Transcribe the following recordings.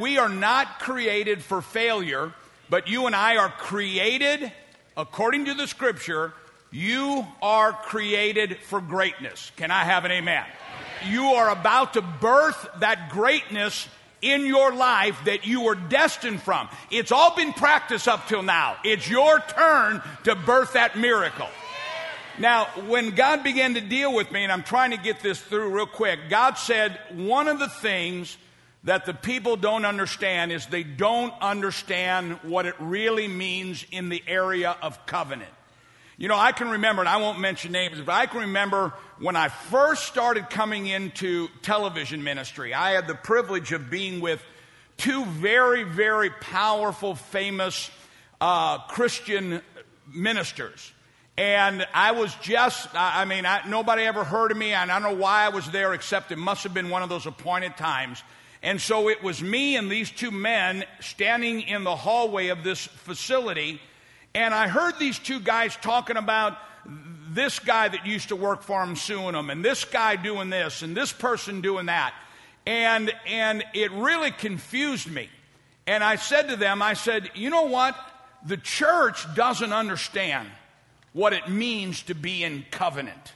We are not created for failure, but you and I are created, according to the scripture, you are created for greatness. Can I have an amen? You are about to birth that greatness in your life that you were destined from. It's all been practiced up till now. It's your turn to birth that miracle. Now, when God began to deal with me, and I'm trying to get this through real quick, God said one of the things that the people don't understand is they don't understand what it really means in the area of covenant. You know, I can remember, and I won't mention names, but I can remember when I first started coming into television ministry, I had the privilege of being with two very, very powerful, famous uh, Christian ministers. And I was just, I mean, I, nobody ever heard of me, and I don't know why I was there, except it must have been one of those appointed times. And so it was me and these two men standing in the hallway of this facility. And I heard these two guys talking about this guy that used to work for him suing them, and this guy doing this, and this person doing that. And, and it really confused me. And I said to them, I said, you know what? The church doesn't understand what it means to be in covenant.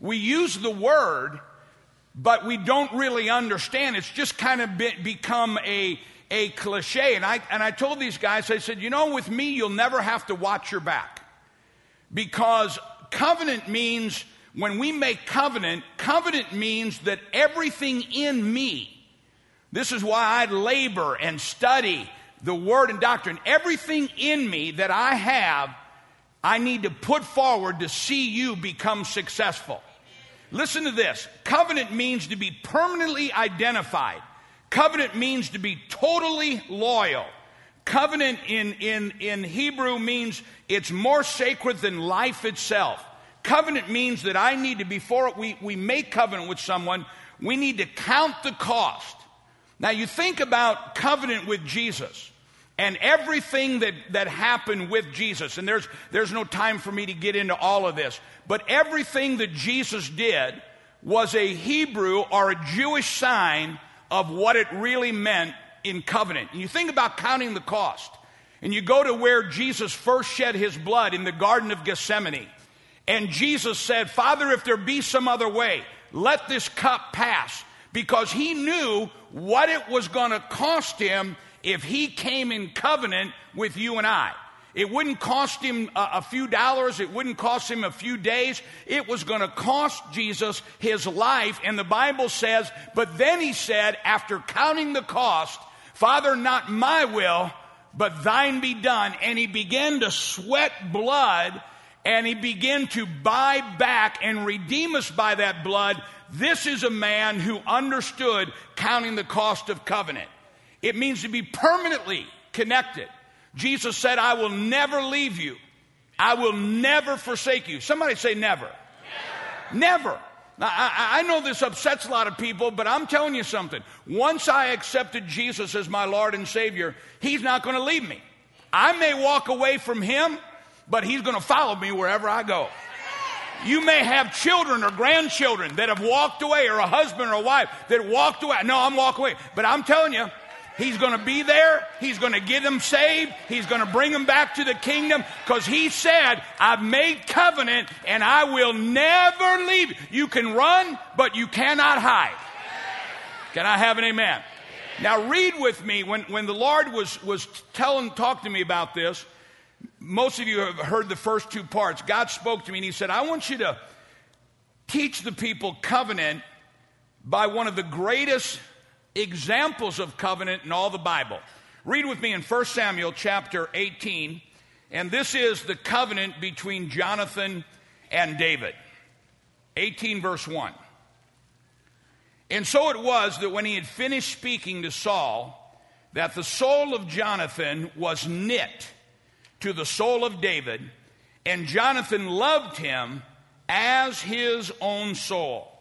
We use the word, but we don't really understand. It's just kind of be, become a, a cliche. And I, and I told these guys, I said, you know, with me, you'll never have to watch your back. Because covenant means, when we make covenant, covenant means that everything in me, this is why I labor and study the word and doctrine, everything in me that I have, I need to put forward to see you become successful. Listen to this covenant means to be permanently identified, covenant means to be totally loyal. Covenant in, in, in Hebrew means it's more sacred than life itself. Covenant means that I need to, before we, we make covenant with someone, we need to count the cost. Now, you think about covenant with Jesus and everything that, that happened with Jesus, and there's, there's no time for me to get into all of this, but everything that Jesus did was a Hebrew or a Jewish sign of what it really meant in covenant. And you think about counting the cost, and you go to where Jesus first shed his blood in the Garden of Gethsemane, and Jesus said, Father, if there be some other way, let this cup pass, because he knew what it was going to cost him if he came in covenant with you and I. It wouldn't cost him a, a, few dollars. It wouldn't cost him a few days. It was going to cost Jesus his life. And the Bible says, but then he said, after counting the cost, Father, not my will, but thine be done. And he began to sweat blood and he began to buy back and redeem us by that blood. This is a man who understood counting the cost of covenant. It means to be permanently connected. Jesus said, I will never leave you. I will never forsake you. Somebody say never. Never. never. I, I know this upsets a lot of people, but I'm telling you something. Once I accepted Jesus as my Lord and Savior, He's not going to leave me. I may walk away from Him, but He's going to follow me wherever I go. You may have children or grandchildren that have walked away, or a husband or a wife that walked away. No, I'm walking away. But I'm telling you, He's going to be there. He's going to get them saved. He's going to bring them back to the kingdom because he said, I've made covenant and I will never leave. You can run, but you cannot hide. Can I have an amen? Now read with me when, when the Lord was, was telling, talk to me about this. Most of you have heard the first two parts. God spoke to me and he said, I want you to teach the people covenant by one of the greatest examples of covenant in all the Bible. Read with me in 1 Samuel chapter 18, and this is the covenant between Jonathan and David. 18, verse 1. And so it was that when he had finished speaking to Saul, that the soul of Jonathan was knit to the soul of David, and Jonathan loved him as his own soul.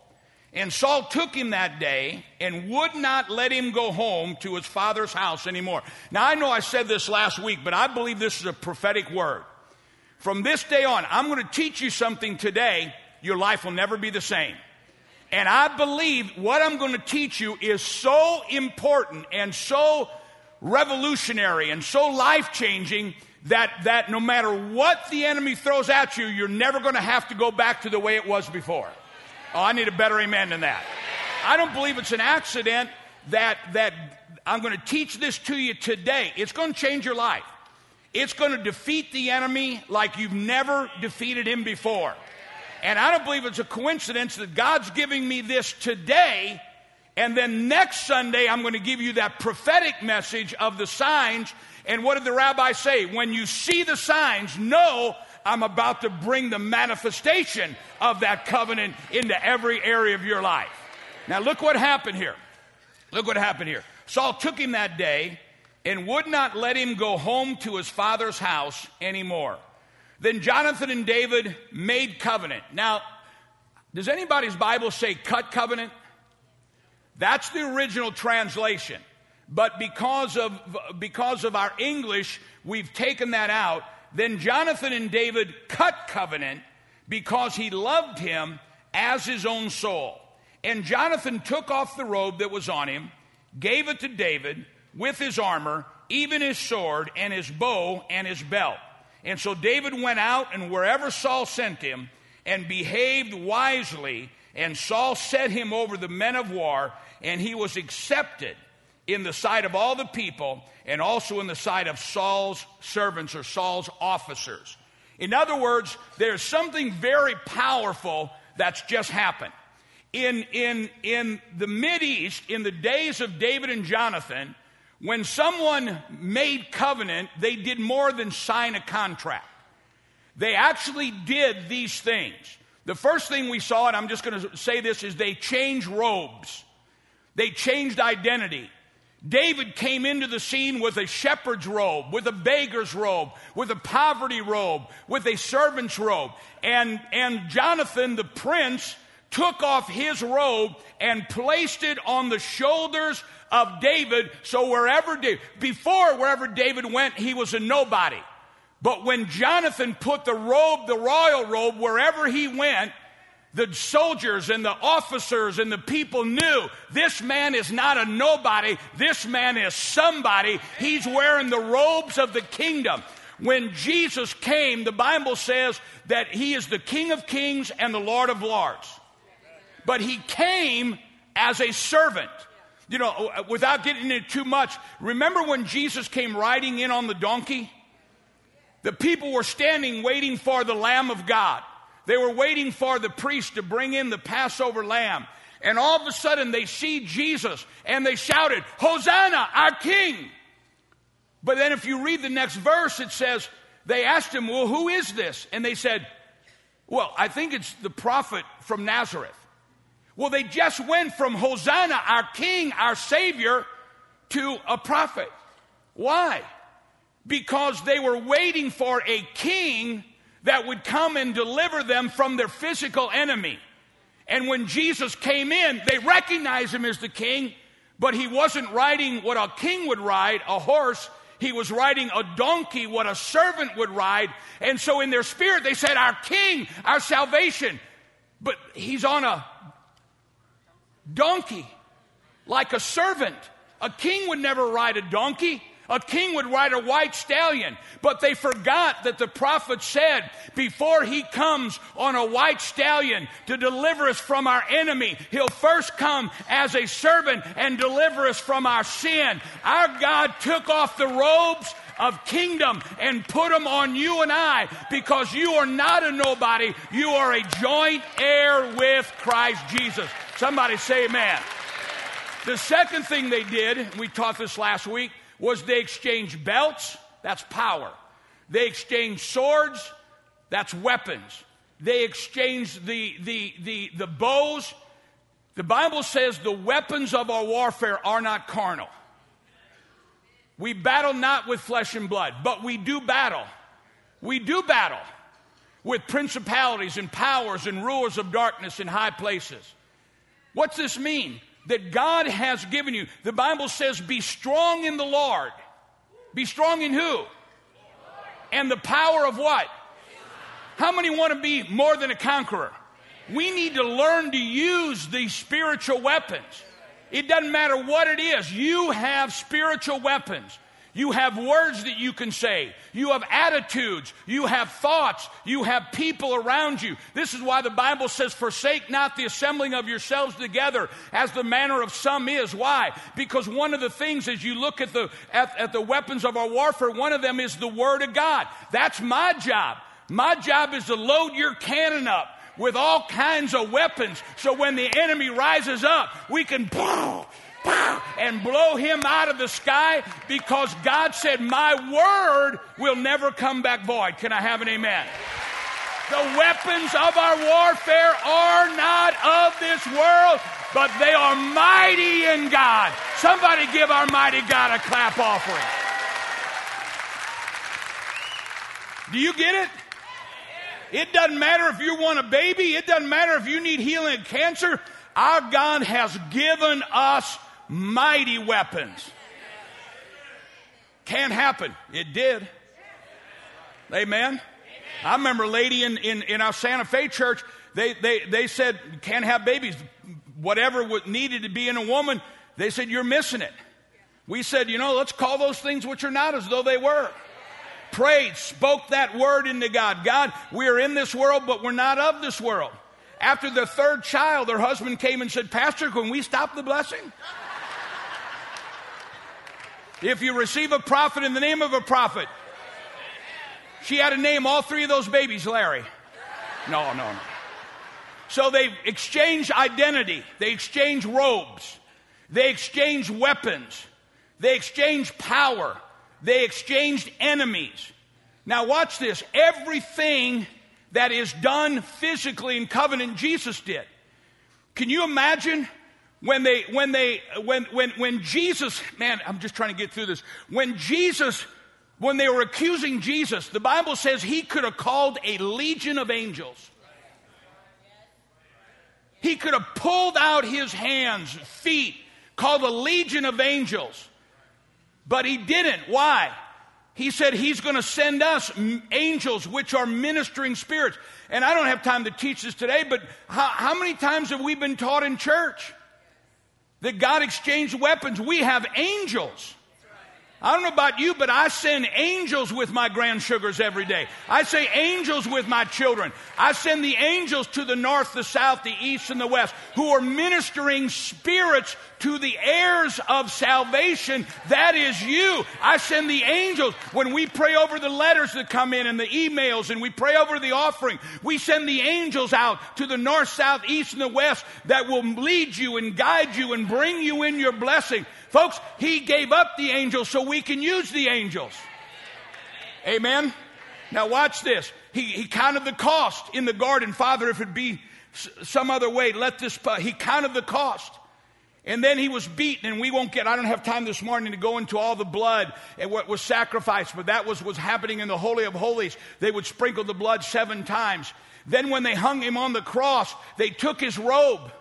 And Saul took him that day and would not let him go home to his father's house anymore. Now, I know I said this last week, but I believe this is a prophetic word. From this day on, I'm going to teach you something today. Your life will never be the same. And I believe what I'm going to teach you is so important and so revolutionary and so life changing that, that no matter what the enemy throws at you, you're never going to have to go back to the way it was before. Oh, I need a better amen than that. I don't believe it's an accident that, that I'm going to teach this to you today. It's going to change your life. It's going to defeat the enemy like you've never defeated him before. And I don't believe it's a coincidence that God's giving me this today. And then next Sunday, I'm going to give you that prophetic message of the signs. And what did the rabbi say? When you see the signs, know I'm about to bring the manifestation of that covenant into every area of your life. Now, look what happened here. Look what happened here. Saul took him that day and would not let him go home to his father's house anymore. Then Jonathan and David made covenant. Now, does anybody's Bible say cut covenant? That's the original translation. But because of, because of our English, we've taken that out. Then Jonathan and David cut covenant because he loved him as his own soul. And Jonathan took off the robe that was on him, gave it to David with his armor, even his sword, and his bow, and his belt. And so David went out, and wherever Saul sent him, and behaved wisely, and Saul set him over the men of war, and he was accepted in the sight of all the people, and also in the sight of Saul's servants or Saul's officers. In other words, there's something very powerful that's just happened. In, in, in the East, in the days of David and Jonathan, when someone made covenant, they did more than sign a contract. They actually did these things. The first thing we saw, and I'm just going to say this, is they changed robes. They changed identity. David came into the scene with a shepherd's robe, with a beggar's robe, with a poverty robe, with a servant's robe. And, and Jonathan, the prince, took off his robe and placed it on the shoulders of David. So wherever David, before wherever David went, he was a nobody. But when Jonathan put the robe, the royal robe, wherever he went, the soldiers and the officers and the people knew this man is not a nobody. This man is somebody. He's wearing the robes of the kingdom. When Jesus came, the Bible says that he is the King of kings and the Lord of lords but he came as a servant. You know, without getting into too much, remember when Jesus came riding in on the donkey? The people were standing waiting for the Lamb of God. They were waiting for the priest to bring in the Passover lamb. And all of a sudden they see Jesus and they shouted, Hosanna, our King. But then if you read the next verse, it says, they asked him, Well, who is this? And they said, Well, I think it's the prophet from Nazareth. Well, they just went from Hosanna, our King, our Savior, to a prophet. Why? Because they were waiting for a king that would come and deliver them from their physical enemy. And when Jesus came in, they recognized him as the king, but he wasn't riding what a king would ride, a horse. He was riding a donkey, what a servant would ride. And so in their spirit, they said, Our king, our salvation. But he's on a donkey, like a servant. A king would never ride a donkey. A king would ride a white stallion, but they forgot that the prophet said, before he comes on a white stallion to deliver us from our enemy, he'll first come as a servant and deliver us from our sin. Our God took off the robes of kingdom and put them on you and I because you are not a nobody. You are a joint heir with Christ Jesus. Somebody say amen. The second thing they did, we taught this last week, was they exchanged belts, that's power. They exchanged swords, that's weapons. They exchanged the, the, the, the bows. The Bible says the weapons of our warfare are not carnal. We battle not with flesh and blood, but we do battle. We do battle with principalities and powers and rulers of darkness in high places. What's this mean? That God has given you. The Bible says, be strong in the Lord. Be strong in who? And the power of what? How many want to be more than a conqueror? We need to learn to use these spiritual weapons. It doesn't matter what it is, you have spiritual weapons. You have words that you can say. You have attitudes. You have thoughts. You have people around you. This is why the Bible says, Forsake not the assembling of yourselves together, as the manner of some is. Why? Because one of the things, as you look at the, at, at the weapons of our warfare, one of them is the Word of God. That's my job. My job is to load your cannon up with all kinds of weapons so when the enemy rises up, we can and blow him out of the sky because God said, My word will never come back void. Can I have an amen? The weapons of our warfare are not of this world, but they are mighty in God. Somebody give our mighty God a clap offering. Do you get it? It doesn't matter if you want a baby, it doesn't matter if you need healing cancer. Our God has given us mighty weapons. Can't happen. It did. Amen. I remember a lady in, in, in our Santa Fe church, they, they, they said, can't have babies. Whatever needed to be in a woman, they said, you're missing it. We said, you know, let's call those things which are not as though they were. Prayed, spoke that word into God. God, we are in this world, but we're not of this world. After the third child, her husband came and said, Pastor, can we stop the blessing? If you receive a prophet in the name of a prophet, she had to name all three of those babies Larry. No, no, no. So they exchange identity, they exchange robes, they exchange weapons, they exchange power, they exchanged enemies. Now, watch this. Everything that is done physically in covenant, Jesus did. Can you imagine when they, when they, when, when, when Jesus, man, I'm just trying to get through this. When Jesus, when they were accusing Jesus, the Bible says he could have called a legion of angels. He could have pulled out his hands, feet, called a legion of angels. But he didn't. Why? He said he's going to send us angels, which are ministering spirits. And I don't have time to teach this today, but how, how many times have we been taught in church? That God exchanged weapons. We have angels I don't know about you, but I send angels with my grand sugars every day. I say angels with my children. I send the angels to the north, the south, the east, and the west who are ministering spirits to the heirs of salvation. That is you. I send the angels. When we pray over the letters that come in and the emails and we pray over the offering, we send the angels out to the north, south, east, and the west that will lead you and guide you and bring you in your blessing. Folks, He gave up the angels so we can use the angels. Amen? Now, watch this. He, he counted the cost in the garden. Father, if it be some other way, let this, he counted the cost. And then he was beaten, and we won't get, I don't have time this morning to go into all the blood and what was sacrificed, but that was was happening in the Holy of Holies. They would sprinkle the blood seven times. Then when they hung him on the cross, they took his robe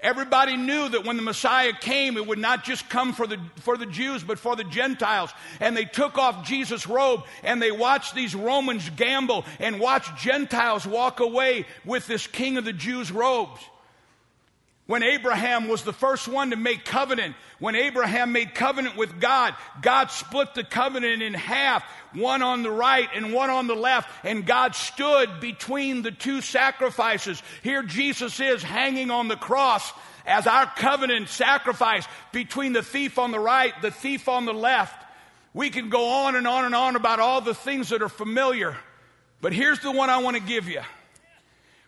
Everybody knew that when the Messiah came, it would not just come for the, for the Jews, but for the Gentiles. And they took off Jesus' robe and they watched these Romans gamble and watched Gentiles walk away with this King of the Jews' robes. When Abraham was the first one to make covenant, when Abraham made covenant with God, God split the covenant in half, one on the right and one on the left, and God stood between the two sacrifices. Here Jesus is hanging on the cross as our covenant sacrifice between the thief on the right, the thief on the left. We can go on and on and on about all the things that are familiar, but here's the one I want to give you.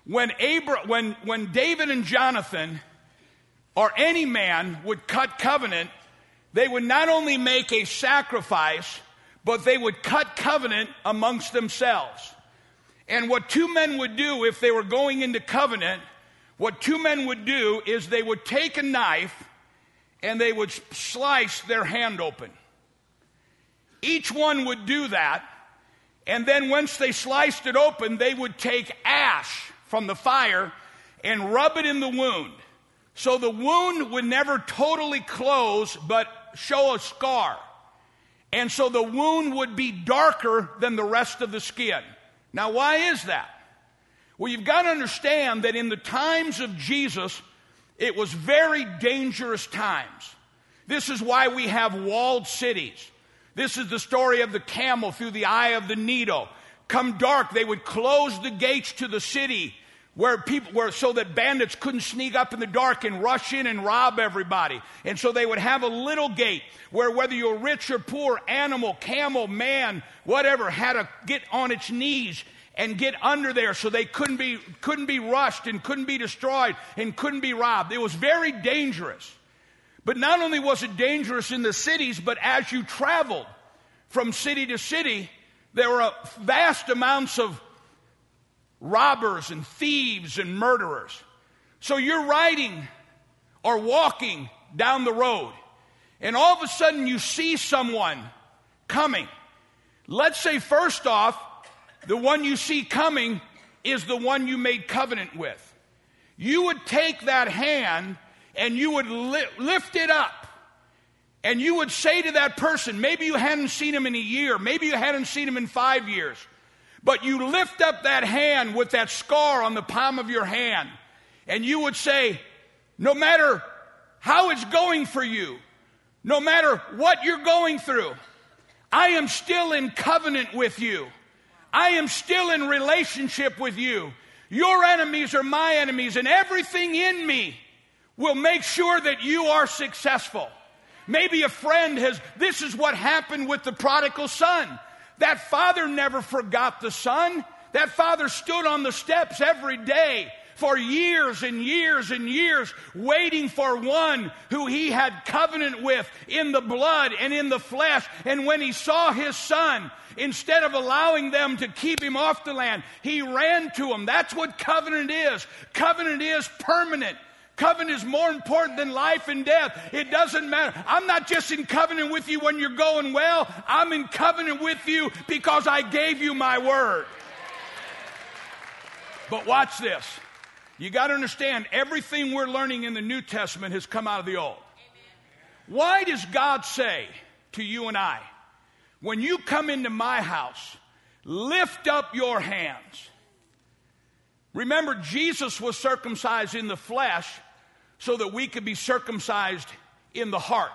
When, Abra- when, when David and Jonathan or any man would cut covenant, they would not only make a sacrifice, but they would cut covenant amongst themselves. And what two men would do if they were going into covenant, what two men would do is they would take a knife and they would slice their hand open. Each one would do that. And then once they sliced it open, they would take ash from the fire and rub it in the wound. So the wound would never totally close, but show a scar. And so the wound would be darker than the rest of the skin. Now, why is that? Well, you've got to understand that in the times of Jesus, it was very dangerous times. This is why we have walled cities. This is the story of the camel through the eye of the needle. Come dark, they would close the gates to the city where people were so that bandits couldn't sneak up in the dark and rush in and rob everybody. And so they would have a little gate where whether you're rich or poor, animal, camel, man, whatever, had to get on its knees and get under there so they couldn't be, couldn't be rushed and couldn't be destroyed and couldn't be robbed. It was very dangerous. But not only was it dangerous in the cities, but as you traveled from city to city, there were vast amounts of robbers and thieves and murderers. So you're riding or walking down the road, and all of a sudden you see someone coming. Let's say, first off, the one you see coming is the one you made covenant with. You would take that hand and you would li- lift it up. And you would say to that person, maybe you hadn't seen him in a year, maybe you hadn't seen him in five years, but you lift up that hand with that scar on the palm of your hand, and you would say, no matter how it's going for you, no matter what you're going through, I am still in covenant with you. I am still in relationship with you. Your enemies are my enemies, and everything in me will make sure that you are successful. Maybe a friend has, this is what happened with the prodigal son. That father never forgot the son. That father stood on the steps every day for years and years and years, waiting for one who he had covenant with in the blood and in the flesh. And when he saw his son, instead of allowing them to keep him off the land, he ran to him. That's what covenant is. Covenant is permanent. Covenant is more important than life and death. It doesn't matter. I'm not just in covenant with you when you're going well. I'm in covenant with you because I gave you my word. But watch this. You got to understand, everything we're learning in the New Testament has come out of the Old. Why does God say to you and I, when you come into my house, lift up your hands? Remember, Jesus was circumcised in the flesh so that we could be circumcised in the heart.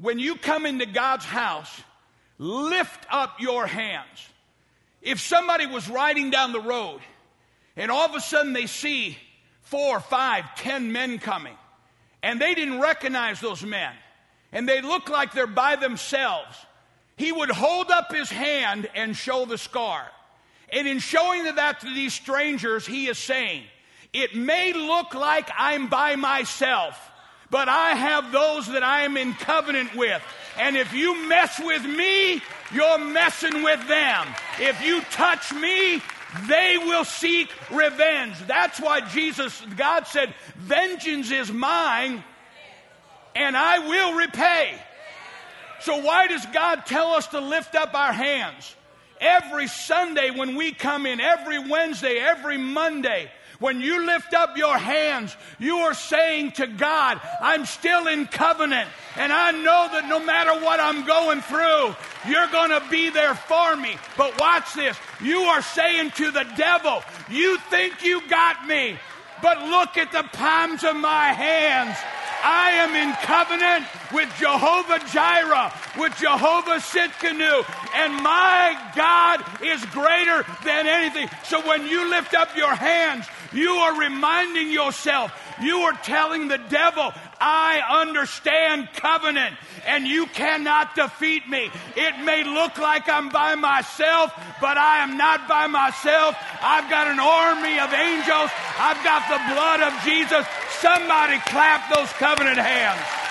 When you come into God's house, lift up your hands. If somebody was riding down the road and all of a sudden they see four, five, ten men coming. And they didn't recognize those men. And they look like they're by themselves. He would hold up his hand and show the scar. And in showing that to these strangers, he is saying, It may look like I'm by myself, but I have those that I am in covenant with. And if you mess with me, you're messing with them. If you touch me, they will seek revenge. That's why Jesus, God said, Vengeance is mine, and I will repay. So, why does God tell us to lift up our hands? Every Sunday when we come in, every Wednesday, every Monday, when you lift up your hands, you are saying to God, I'm still in covenant. And I know that no matter what I'm going through, you're going to be there for me. But watch this. You are saying to the devil, You think you got me, but look at the palms of my hands. I am in covenant with Jehovah Jireh, with Jehovah Tsidkenu, and my God is greater than anything. So when you lift up your hands, you are reminding yourself, you are telling the devil, I understand covenant and you cannot defeat me. It may look like I'm by myself, but I am not by myself. I've got an army of angels. I've got the blood of Jesus. Somebody clap those covenant hands.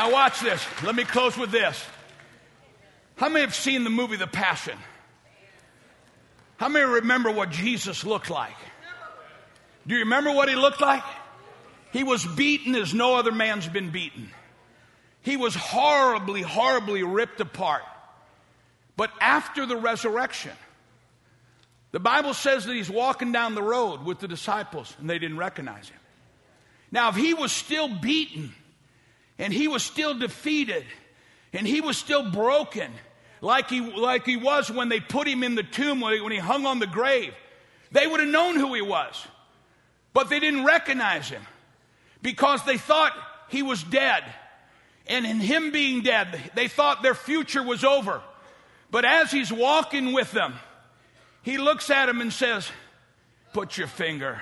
Now, watch this. Let me close with this. How many have seen the movie The Passion? How many remember what Jesus looked like? Do you remember what he looked like? He was beaten as no other man's been beaten. He was horribly, horribly ripped apart. But after the resurrection, the Bible says that he's walking down the road with the disciples and they didn't recognize him. Now, if he was still beaten and he was still defeated And he was still broken, like he, like he was when they put him in the tomb, when he, hung on the grave. They would have known who he was, but they didn't recognize him because they thought he was dead. And in him being dead, they thought their future was over. But as he's walking with them, he looks at him and says, Put your finger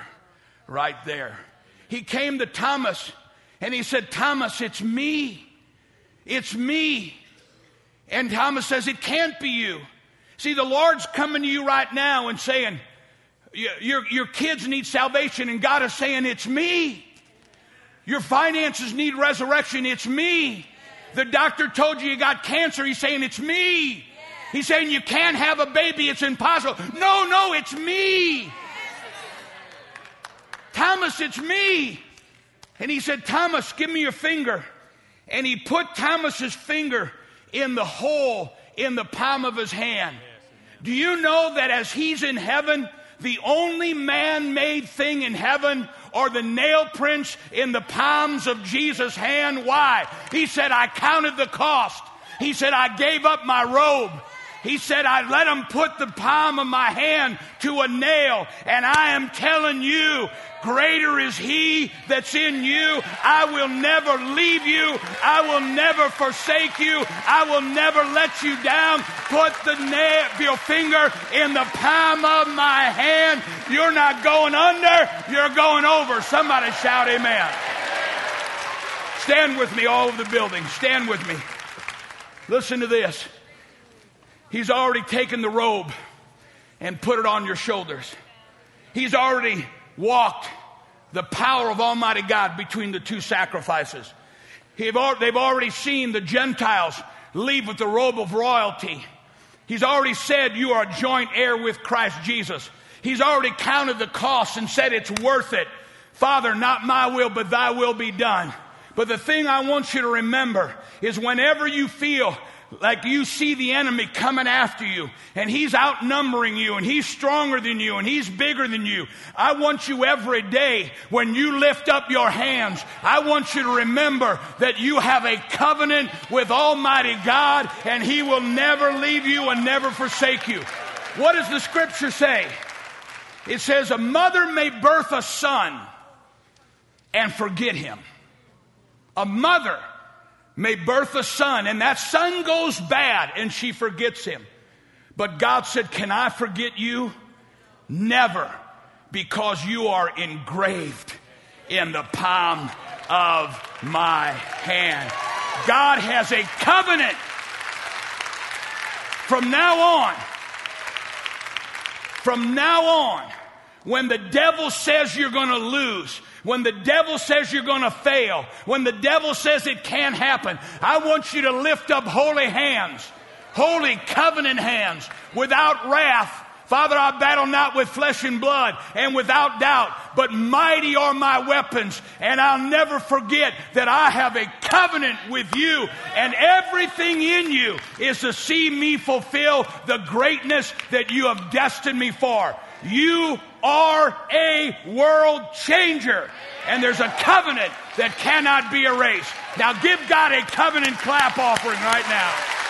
right there. He came to Thomas and he said, Thomas, it's me. It's me. And Thomas says, It can't be you. See, the Lord's coming to you right now and saying, Your, your kids need salvation, and God is saying, It's me. Your finances need resurrection. It's me. The doctor told you you got cancer. He's saying, It's me. He's saying, You can't have a baby. It's impossible. No, no, it's me. Thomas, it's me. And he said, Thomas, give me your finger. And he put Thomas's finger in the hole in the palm of his hand. Do you know that as he's in heaven, the only man made thing in heaven are the nail prints in the palms of Jesus' hand? Why? He said, I counted the cost. He said, I gave up my robe. He said, I let him put the palm of my hand to a nail. And I am telling you, greater is he that's in you. I will never leave you. I will never forsake you. I will never let you down. Put the nail, your finger in the palm of my hand. You're not going under, you're going over. Somebody shout amen. Stand with me all over the building. Stand with me. Listen to this. He's already taken the robe and put it on your shoulders. He's already walked the power of Almighty God between the two sacrifices. They've already seen the Gentiles leave with the robe of royalty. He's already said you are joint heir with Christ Jesus. He's already counted the cost and said it's worth it. Father, not my will, but thy will be done. But the thing I want you to remember is whenever you feel like you see the enemy coming after you and he's outnumbering you and he's stronger than you and he's bigger than you. I want you every day when you lift up your hands, I want you to remember that you have a covenant with Almighty God and he will never leave you and never forsake you. What does the scripture say? It says, A mother may birth a son and forget him. A mother may birth a son, and that son goes bad, and she forgets him. But God said, Can I forget you? Never, because you are engraved in the palm of my hand. God has a covenant from now on. From now on, when the devil says you're going to lose, when the devil says you're going to fail, when the devil says it can't happen, I want you to lift up holy hands, holy covenant hands, without wrath. Father, I battle not with flesh and blood and without doubt, but mighty are my weapons. And I'll never forget that I have a covenant with you and everything in you is to see me fulfill the greatness that you have destined me for. You are a world changer. And there's a covenant that cannot be erased. Now give God a covenant clap offering right now.